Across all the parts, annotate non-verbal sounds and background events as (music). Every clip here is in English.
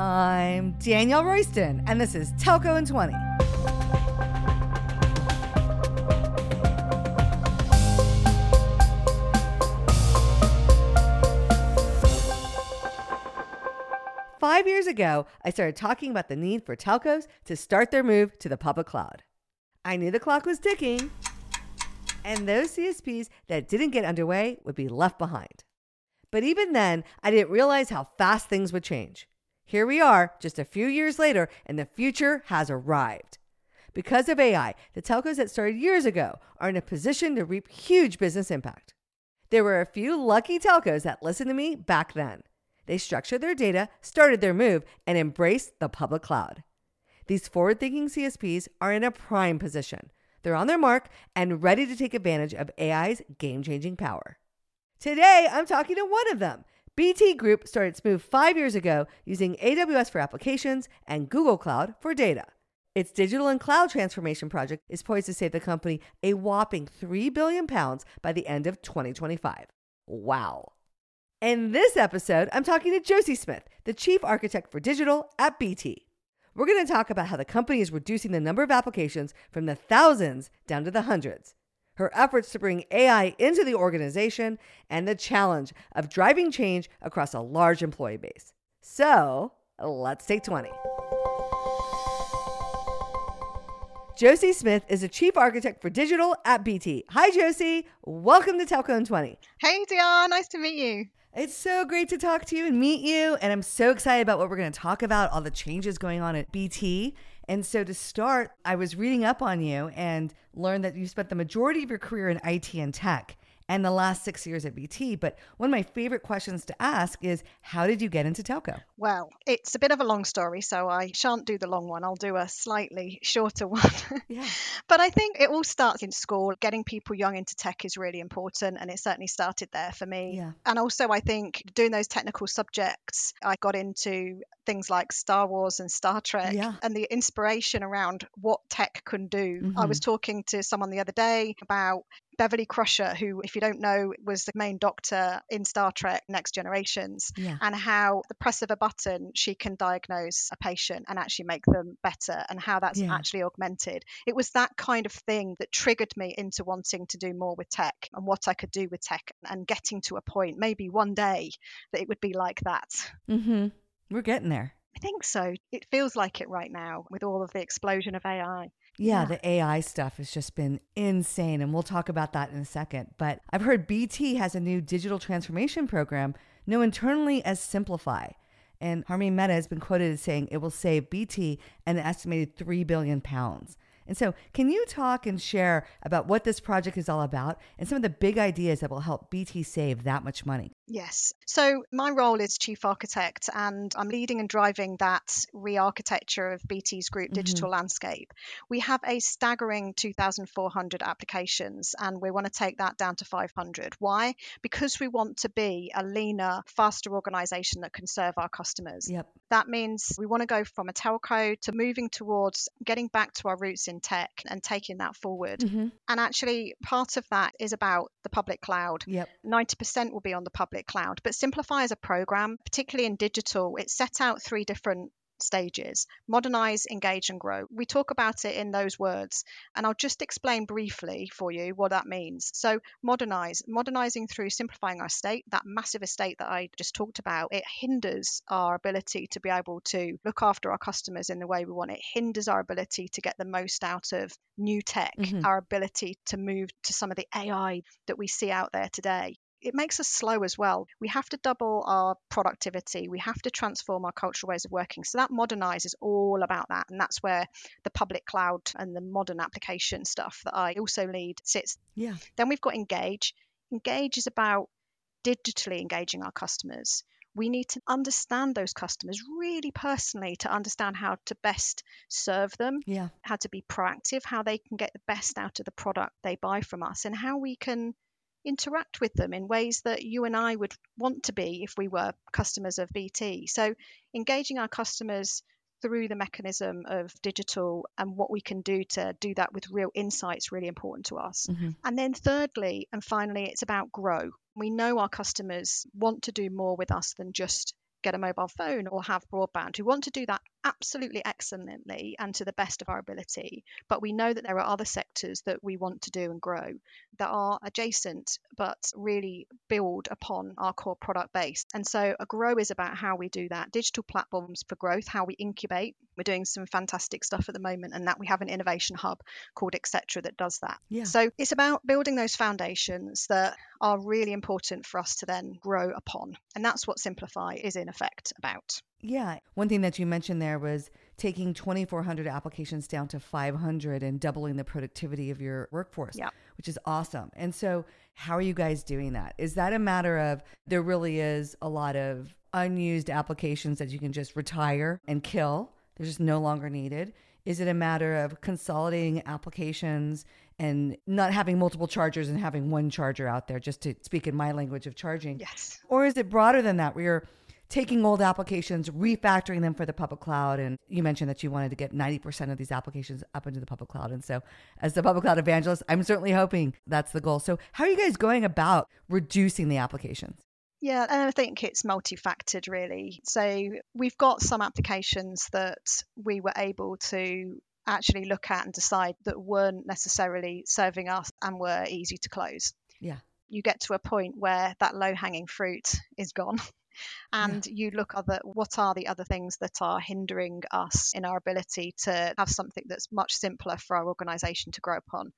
I'm Danielle Royston, and this is Telco in 20. Five years ago, I started talking about the need for telcos to start their move to the public cloud. I knew the clock was ticking, and those CSPs that didn't get underway would be left behind. But even then, I didn't realize how fast things would change. Here we are, just a few years later, and the future has arrived. Because of AI, the telcos that started years ago are in a position to reap huge business impact. There were a few lucky telcos that listened to me back then. They structured their data, started their move, and embraced the public cloud. These forward thinking CSPs are in a prime position. They're on their mark and ready to take advantage of AI's game changing power. Today, I'm talking to one of them. BT Group started its move five years ago using AWS for applications and Google Cloud for data. Its digital and cloud transformation project is poised to save the company a whopping 3 billion pounds by the end of 2025. Wow. In this episode, I'm talking to Josie Smith, the chief architect for digital at BT. We're going to talk about how the company is reducing the number of applications from the thousands down to the hundreds, her efforts to bring AI into the organization, and the challenge of driving change across a large employee base. So, let's take 20. Josie Smith is a chief architect for digital at BT. Hi, Josie. Welcome to Telco in 20. Hey, Dion. Nice to meet you. It's so great to talk to you and meet you. And I'm so excited about what we're going to talk about, all the changes going on at BT. And so to start, I was reading up on you and learned that you spent the majority of your career in IT and tech and the last six years at BT. But one of my favorite questions to ask is how did you get into telco? Well, it's a bit of a long story, so I shan't do the long one. I'll do a slightly shorter (laughs) one. Yeah. but I think it all starts in school. Getting people young into tech is really important, and it certainly started there for me. Yeah. And also, I think doing those technical subjects, I got into things like Star Wars and Star Trek Yeah. and the inspiration around what tech can do. I was mm-hmm. talking to someone the other day about Beverly Crusher, who, if you don't know, was the main doctor in Star Trek Next Generations, Yeah. and how the press of a button she can diagnose a patient and actually make them better, and how that's Yeah. actually augmented. It was that kind of thing that triggered me into wanting to do more with tech and what I could do with tech and getting to a point, maybe one day, that it would be like that. Mm-hmm. We're getting there. I think so. It feels like it right now with all of the explosion of AI. Yeah, Yeah. the AI stuff has just been insane, and we'll talk about that in a second. But I've heard BT has a new digital transformation program known internally as Simplify. And Harmeen Mehta has been quoted as saying it will save BT an estimated 3 billion pounds. And so, can you talk and share about what this project is all about and some of the big ideas that will help BT save that much money? Yes. So my role is chief architect, and I'm leading and driving that re-architecture of BT's group digital landscape. We have a staggering 2,400 applications, and we want to take that down to 500. Why? Because we want to be a leaner, faster organization that can serve our customers. Yep. That means we want to go from a telco to moving towards getting back to our roots in tech and taking that forward. Mm-hmm. And actually, part of that is about the public cloud. Yep. 90% will be on the public cloud. But Simplify as a program, particularly in digital, it set out three different stages modernize, engage, and grow. We talk about it in those words, and I'll just explain briefly for you what that means. So, modernize, modernizing through simplifying our estate, that massive estate that I just talked about, it hinders our ability to be able to look after our customers in the way we want. It hinders our ability to get the most out of new tech, Mhm. our ability to move to some of the AI that we see out there today it makes us slow as well. We have to double our productivity. We have to transform our cultural ways of working. So that modernize is all about that. And that's where the public cloud and the modern application stuff that I also lead sits. Yeah. Then we've got engage. Engage is about digitally engaging our customers. We need to understand those customers really personally to understand how to best serve them, Yeah. how to be proactive, how they can get the best out of the product they buy from us, and how we can interact with them in ways that you and I would want to be if we were customers of BT. So, engaging our customers through the mechanism of digital and what we can do to do that with real insights really important to us. Mhm. And then thirdly and finally it's about grow. We know our customers want to do more with us than just get a mobile phone or have broadband. We want to do that absolutely excellently and to the best of our ability. But we know that there are other sectors that we want to do and grow that are adjacent but really build upon our core product base. And so a grow is about how we do that. Digital platforms for growth, how we incubate. We're doing some fantastic stuff at the moment and that we have an innovation hub called etc that does that. Yeah. So it's about building those foundations that are really important for us to then grow upon. And that's what Simplify is in effect about. Yeah. One thing that you mentioned there was taking 2,400 applications down to 500 and doubling the productivity of your workforce, Yeah. which is awesome. And so, how are you guys doing that? Is that a matter of there really is a lot of unused applications that you can just retire and kill? They're just no longer needed. Is it a matter of consolidating applications and not having multiple chargers and having one charger out there, just to speak in my language of charging? Yes. Or is it broader than that, where you're taking old applications, refactoring them for the public cloud? And you mentioned that you wanted to get 90% of these applications up into the public cloud. And so, as the public cloud evangelist, I'm certainly hoping that's the goal. So, how are you guys going about reducing the applications? Yeah, and I think it's multifactored really. So we've got some applications that we were able to actually look at and decide that weren't necessarily serving us and were easy to close. Yeah. You get to a point where that low hanging fruit is gone. (laughs) And you look other what are the other things that are hindering us in our ability to have something that's much simpler for our organization to grow upon.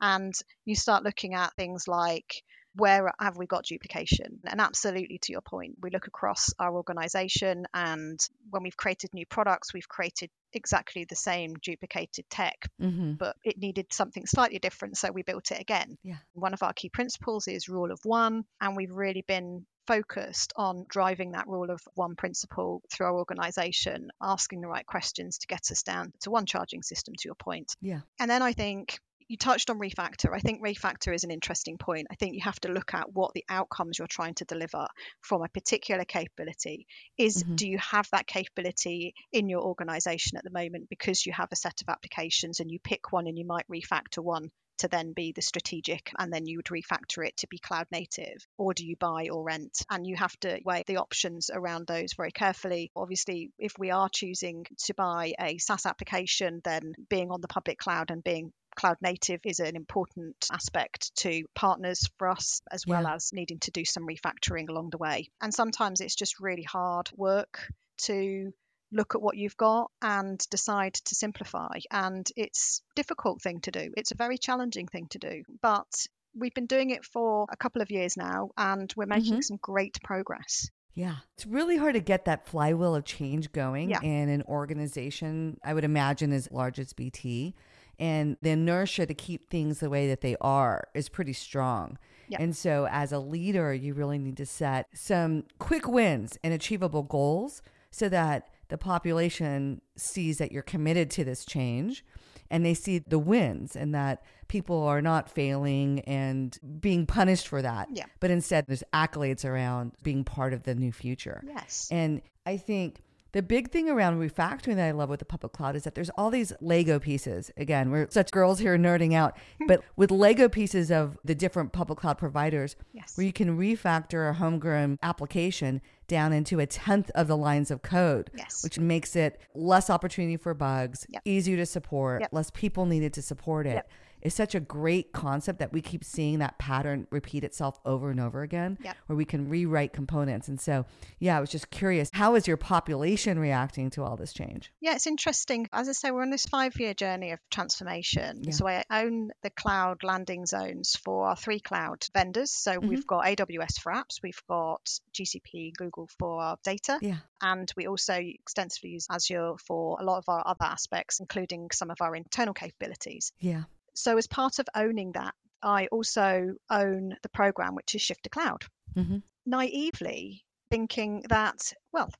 And you start looking at things like where have we got duplication? And absolutely to your point, we look across our organization and when we've created new products, we've created exactly the same duplicated tech, Mm-hmm. but it needed something slightly different. So we built it again. Yeah. One of our key principles is rule of one. And we've really been focused on driving that rule of one principle through our organization, asking the right questions to get us down to one charging system, to your point. Yeah. And then I think you touched on refactor. I think refactor is an interesting point. I think you have to look at what the outcomes you're trying to deliver from a particular capability is. Mhm. Do you have that capability in your organization at the moment because you have a set of applications and you pick one and you might refactor one to then be the strategic and then you would refactor it to be cloud native or do you buy or rent? And you have to weigh the options around those very carefully. Obviously if we are choosing to buy a SaaS application then being on the public cloud and being cloud native is an important aspect to partners for us as well Yeah. as needing to do some refactoring along the way. And sometimes it's just really hard work to look at what you've got and decide to simplify and it's a difficult thing to do it's a very challenging thing to do but we've been doing it for a couple of years now and we're making Mhm. some great progress Yeah. It's really hard to get that flywheel of change going Yeah. in an organization, I would imagine, as large as BT. And the inertia to keep things the way that they are is pretty strong. Yeah. And so, as a leader, you really need to set some quick wins and achievable goals so that the population sees that you're committed to this change and they see the wins and that people are not failing and being punished for that. Yeah. But instead, there's accolades around being part of the new future. yes And I think the big thing around refactoring that I love with the public cloud is that there's all these Lego pieces. Again, we're such girls here nerding out, (laughs) but with Lego pieces of the different public cloud providers, yes where you can refactor a homegrown application down into a tenth of the lines of code, yes which makes it less opportunity for bugs, Yep. easier to support, Yep. less people needed to support it. Yep. It's such a great concept that we keep seeing that pattern repeat itself over and over again, Yep. where we can rewrite components. And so, yeah, I was just curious how is your population reacting to all this change? Yeah, it's interesting. As I say, we're on this five year journey of transformation. Yeah. So I own the cloud landing zones for our three cloud vendors. So Mm-hmm. we've got AWS for apps, we've got GCP, Google for our data, Yeah. and we also extensively use Azure for a lot of our other aspects, including some of our internal capabilities. Yeah. So as part of owning that, I also own the program which is Shift to Cloud. Mhm. Naively thinking that, well,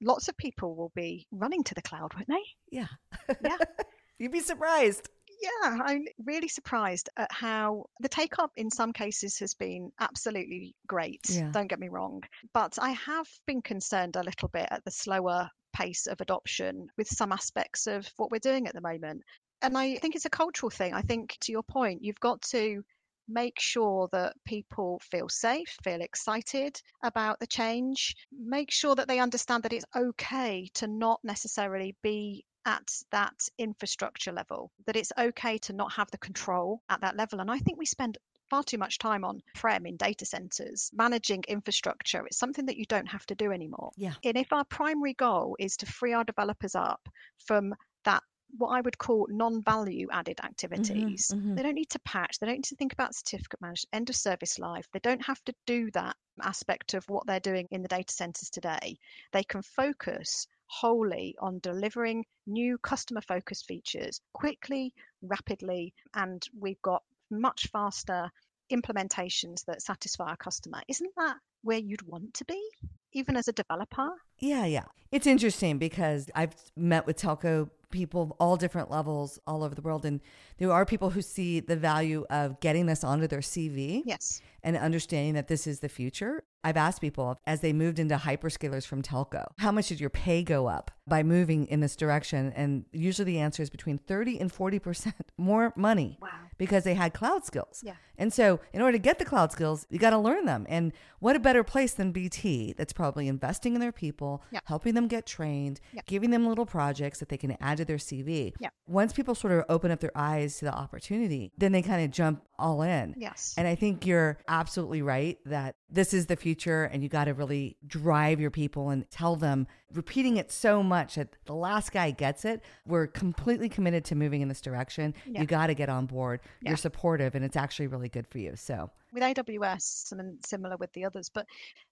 lots of people will be running to the cloud, won't they? Yeah. Yeah. (laughs) You'd be surprised. Yeah, I'm really surprised at how the take up in some cases has been absolutely great. Yeah. Don't get me wrong. But I have been concerned a little bit at the slower pace of adoption with some aspects of what we're doing at the moment. And I think it's a cultural thing. I think, to your point, you've got to make sure that people feel safe, feel excited about the change, make sure that they understand that it's okay to not necessarily be at that infrastructure level, that it's okay to not have the control at that level. And I think we spend far too much time on prem in data centers managing infrastructure it's something that you don't have to do anymore yeah and if our primary goal is to free our developers up from that what I would call non-value added Mm-hmm, activities. mhm. They don't need to patch, they don't need to think about certificate management, end of service life. They don't have to do that aspect of what they're doing in the data centers today. They can focus wholly on delivering new customer focused features quickly, rapidly, and we've got much faster implementations that satisfy our customer. Isn't that where you'd want to be, even as a developer? Yeah, yeah. It's interesting because I've met with telco people of all different levels all over the world. And there are people who see the value of getting this onto their CV Yes. and understanding that this is the future. I've asked people as they moved into hyperscalers from telco, how much did your pay go up by moving in this direction? And usually the answer is between 30 and 40% (laughs) more money Wow. because they had cloud skills. Yeah. And so, in order to get the cloud skills, you got to learn them. And what a better place than BT that's probably investing in their people, Yeah. helping them get trained, Yeah. giving them little projects that they can add to their CV. Yeah. Once people sort of open up their eyes to the opportunity, then they kind of jump all in. Yes. And I think you're absolutely right that this is the future and you got to really drive your people and tell them, repeating it so much that the last guy gets it. We're completely committed to moving in this direction. You got to get on board. You're supportive and it's actually really good for you. So, with AWS and similar with the others, but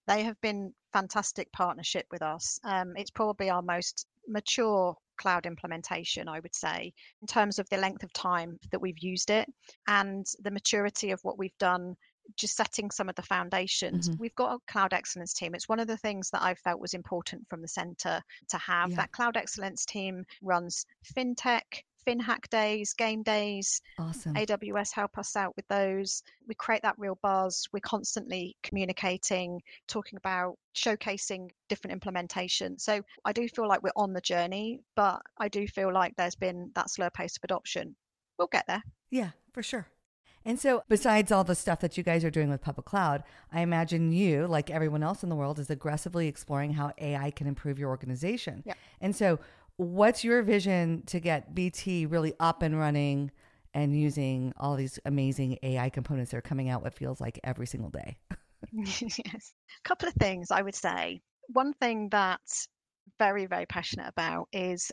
they have been fantastic partnership with us. Um, it's probably our most mature cloud implementation, I would say, in terms of the length of time that we've used it and the maturity of what we've done. Just setting some of the foundations. Mhm. We've got a cloud excellence team. It's one of the things that I felt was important from the center to have. Yeah. That cloud excellence team runs fintech, FinHack days, game days, awesome. AWS help us out with those. We create that real buzz. We're constantly communicating, talking about showcasing different implementations. So I do feel like we're on the journey, but I do feel like there's been that slow pace of adoption. We'll get there. Yeah, for sure. And so, besides all the stuff that you guys are doing with public cloud, I imagine you, like everyone else in the world, is aggressively exploring how AI can improve your organization. Yep. And so, what's your vision to get BT really up and running and using all these amazing AI components that are coming out what feels like every single day? (laughs) yes. A couple of things I would say. One thing that's very, very passionate about is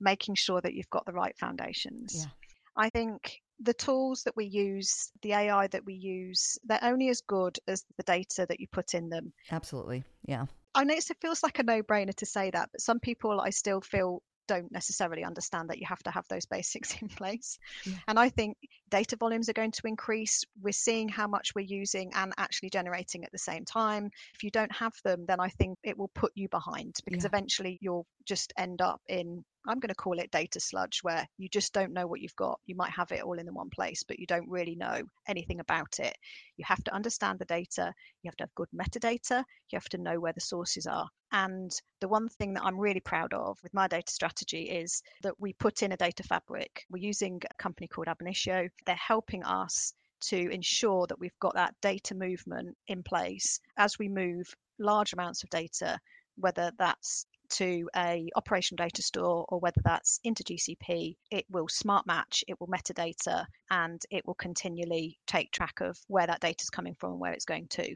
making sure that you've got the right foundations. Yeah. I think the tools that we use, the AI that we use, they're only as good as the data that you put in them. Absolutely. Yeah. I know it feels like a no brainer to say that, but some people I still feel don't necessarily understand that you have to have those basics (laughs) in place. Yeah. And I think data volumes are going to increase. We're seeing how much we're using and actually generating at the same time. If you don't have them, then I think it will put you behind because Yeah. eventually you'll just end up in I'm going to call it data sludge, where you just don't know what you've got. You might have it all in the one place, but you don't really know anything about it. You have to understand the data. You have to have good metadata. You have to know where the sources are. And the one thing that I'm really proud of with my data strategy is that we put in a data fabric. We're using a company called Ab Initio, They're helping us to ensure that we've got that data movement in place as we move large amounts of data, whether that's to a operational data store or whether that's into GCP, it will smart match, it will metadata, and it will continually take track of where that data is coming from and where it's going to.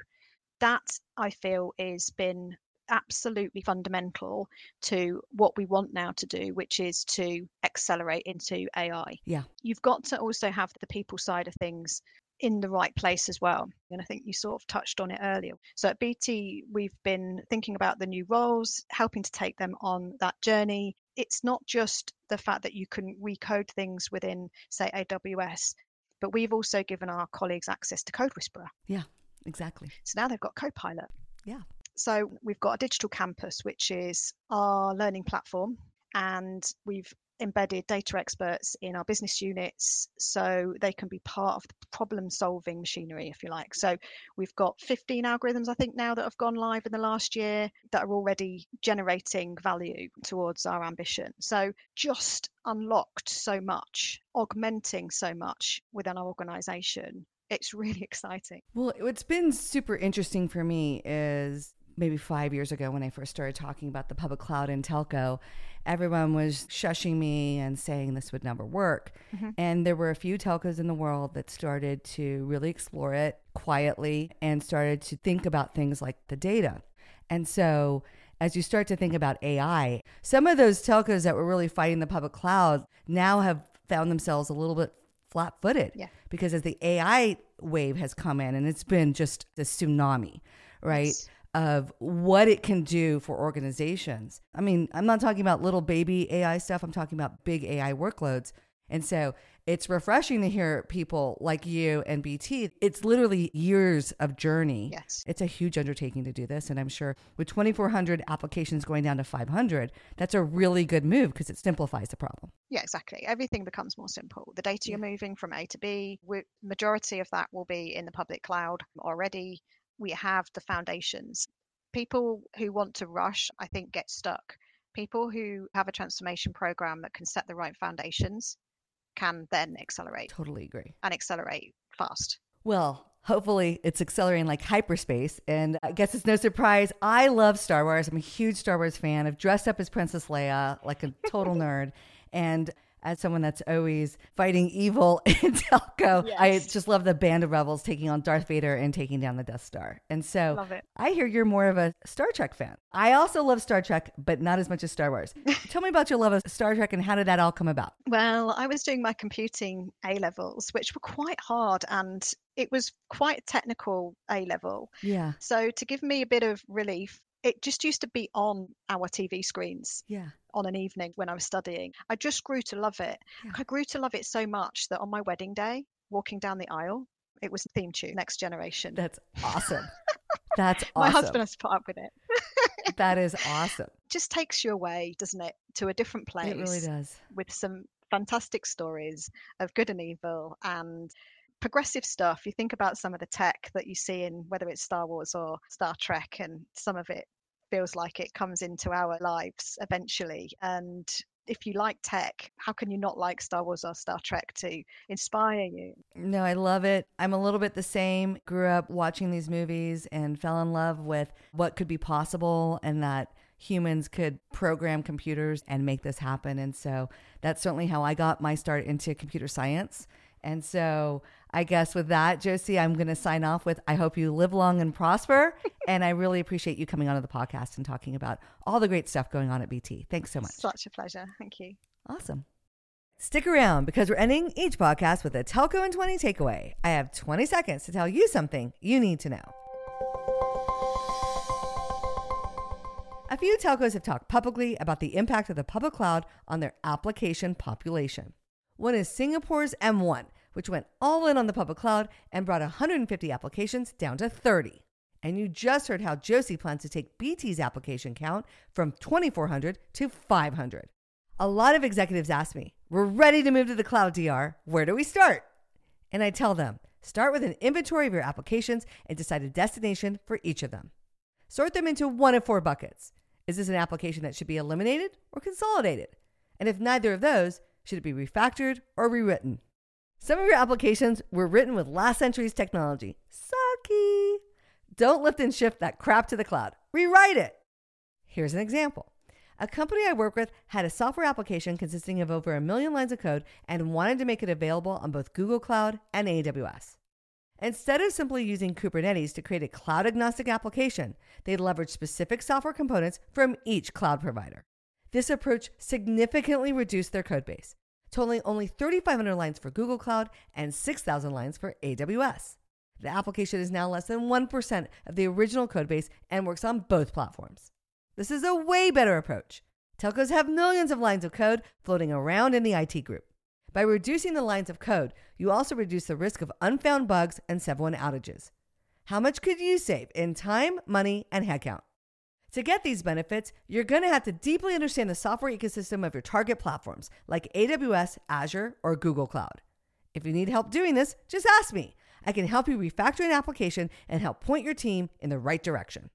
That I feel has been absolutely fundamental to what we want now to do, which is to accelerate into AI. Yeah. You've got to also have the people side of things in the right place as well. And I think you sort of touched on it earlier. So at BT, we've been thinking about the new roles, helping to take them on that journey. It's not just the fact that you can recode things within, say, AWS, but we've also given our colleagues access to CodeWhisperer. Yeah, exactly. So now they've got Copilot. Yeah. So we've got a digital campus, which is our learning platform, and we've embedded data experts in our business units so they can be part of the problem solving machinery, if you like. So we've got 15 algorithms, I think, now that have gone live in the last year that are already generating value towards our ambition. So just unlocked so much, augmenting so much within our organization it's really (laughs) exciting. Well, what's been super interesting for me is maybe five years ago when I first started talking about the public cloud in telco, everyone was shushing me and saying this would never work. Mm-hmm. And there were a few telcos in the world that started to really explore it quietly and started to think about things like the data. And so as you start to think about AI, some of those telcos that were really fighting the public cloud now have found themselves a little bit flat footed. Yeah. Because as the AI wave has come in and it's been just a tsunami, right? Yes. Of what it can do for organizations. I mean, I'm not talking about little baby AI stuff, I'm talking about big AI workloads. And so it's refreshing to hear people like you and BT. It's literally years of journey. Yes. It's a huge undertaking to do this. And I'm sure with 2,400 applications going down to 500, that's a really good move because it simplifies the problem. Yeah, exactly. Everything becomes more simple. The data you're moving from A to B, majority of that will be in the public cloud already. We have the foundations. People who want to rush, I think, get stuck. People who have a transformation program that can set the right foundations can then accelerate. Totally agree. And accelerate fast. Well, hopefully it's accelerating like hyperspace. And I guess it's no surprise. I love Star Wars. I'm a huge Star Wars fan. I've dressed up as Princess Leia like a total (laughs) nerd. And as someone that's always fighting evil (laughs) in Telco, yes. I just love the band of rebels taking on Darth Vader and taking down the Death Star. And so I hear you're more of a Star Trek fan. I also love Star Trek, but not as much as Star Wars. (laughs) Tell me about your love of Star Trek and how did that all come about? Well, I was doing my computing A levels, which were quite hard and it was quite technical A level. Yeah. So to give me a bit of relief, it just used to be on our TV screens. Yeah. On an evening when I was studying. I just grew to love it. Yeah. I grew to love it so much that on my wedding day, walking down the aisle, it was theme tune, Next Generation. That's awesome. (laughs) That's awesome. My husband has put up with it. (laughs) that is awesome. Just takes you away, doesn't it, to a different place. It really does. With some fantastic stories of good and evil and progressive stuff. You think about some of the tech that you see in whether it's Star Wars or Star Trek, and some of it feels like it comes into our lives eventually. And if you like tech, how can you not like Star Wars or Star Trek to inspire you? No, I love it. I'm a little bit the same. Grew up watching these movies and fell in love with what could be possible and that humans could program computers and make this happen. And so that's certainly how I got my start into computer science. And so I guess with that, Josie, I'm going to sign off with I hope you live long and prosper. (laughs) and I really appreciate you coming onto the podcast and talking about all the great stuff going on at BT. Thanks so much. Such a pleasure. Thank you. Awesome. Stick around because we're ending each podcast with a Telco in 20 takeaway. I have 20 seconds to tell you something you need to know. A few telcos have talked publicly about the impact of the public cloud on their application population. One is Singapore's M1, which went all in on the public cloud and brought 150 applications down to 30. And you just heard how Josie plans to take BT's application count from 2,400 to 500. A lot of executives ask me, We're ready to move to the cloud, DR. Where do we start? And I tell them, Start with an inventory of your applications and decide a destination for each of them. Sort them into one of four buckets. Is this an application that should be eliminated or consolidated? And if neither of those, should it be refactored or rewritten? Some of your applications were written with last century's technology. Sucky. Don't lift and shift that crap to the cloud. Rewrite it. Here's an example. A company I work with had a software application consisting of over a million lines of code and wanted to make it available on both Google Cloud and AWS. Instead of simply using Kubernetes to create a cloud agnostic application, they leveraged specific software components from each cloud provider. This approach significantly reduced their code base, totaling only 3,500 lines for Google Cloud and 6,000 lines for AWS. The application is now less than 1% of the original codebase and works on both platforms. This is a way better approach. Telcos have millions of lines of code floating around in the IT group. By reducing the lines of code, you also reduce the risk of unfound bugs and Sev 1 outages. How much could you save in time, money, and headcount? To get these benefits, you're going to have to deeply understand the software ecosystem of your target platforms like AWS, Azure, or Google Cloud. If you need help doing this, just ask me. I can help you refactor an application and help point your team in the right direction.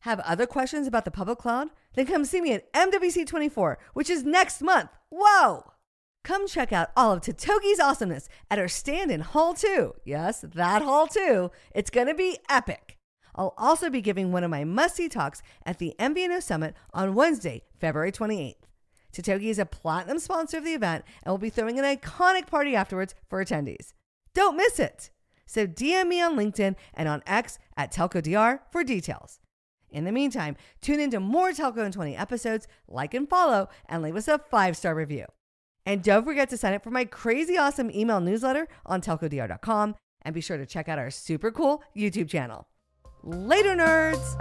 Have other questions about the public cloud? Then come see me at MWC24, which is next month. Whoa! Come check out all of Totogi's awesomeness at our stand in Hall 2. Yes, that Hall 2. It's going to be epic. I'll also be giving one of my must see talks at the MVNO Summit on Wednesday, February 28th. Totogi is a platinum sponsor of the event and will be throwing an iconic party afterwards for attendees. Don't miss it! So DM me on LinkedIn and on X at TelcoDR for details. In the meantime, tune into more Telco in 20 episodes, like and follow, and leave us a five star review. And don't forget to sign up for my crazy awesome email newsletter on telcodr.com and be sure to check out our super cool YouTube channel. Later, nerds!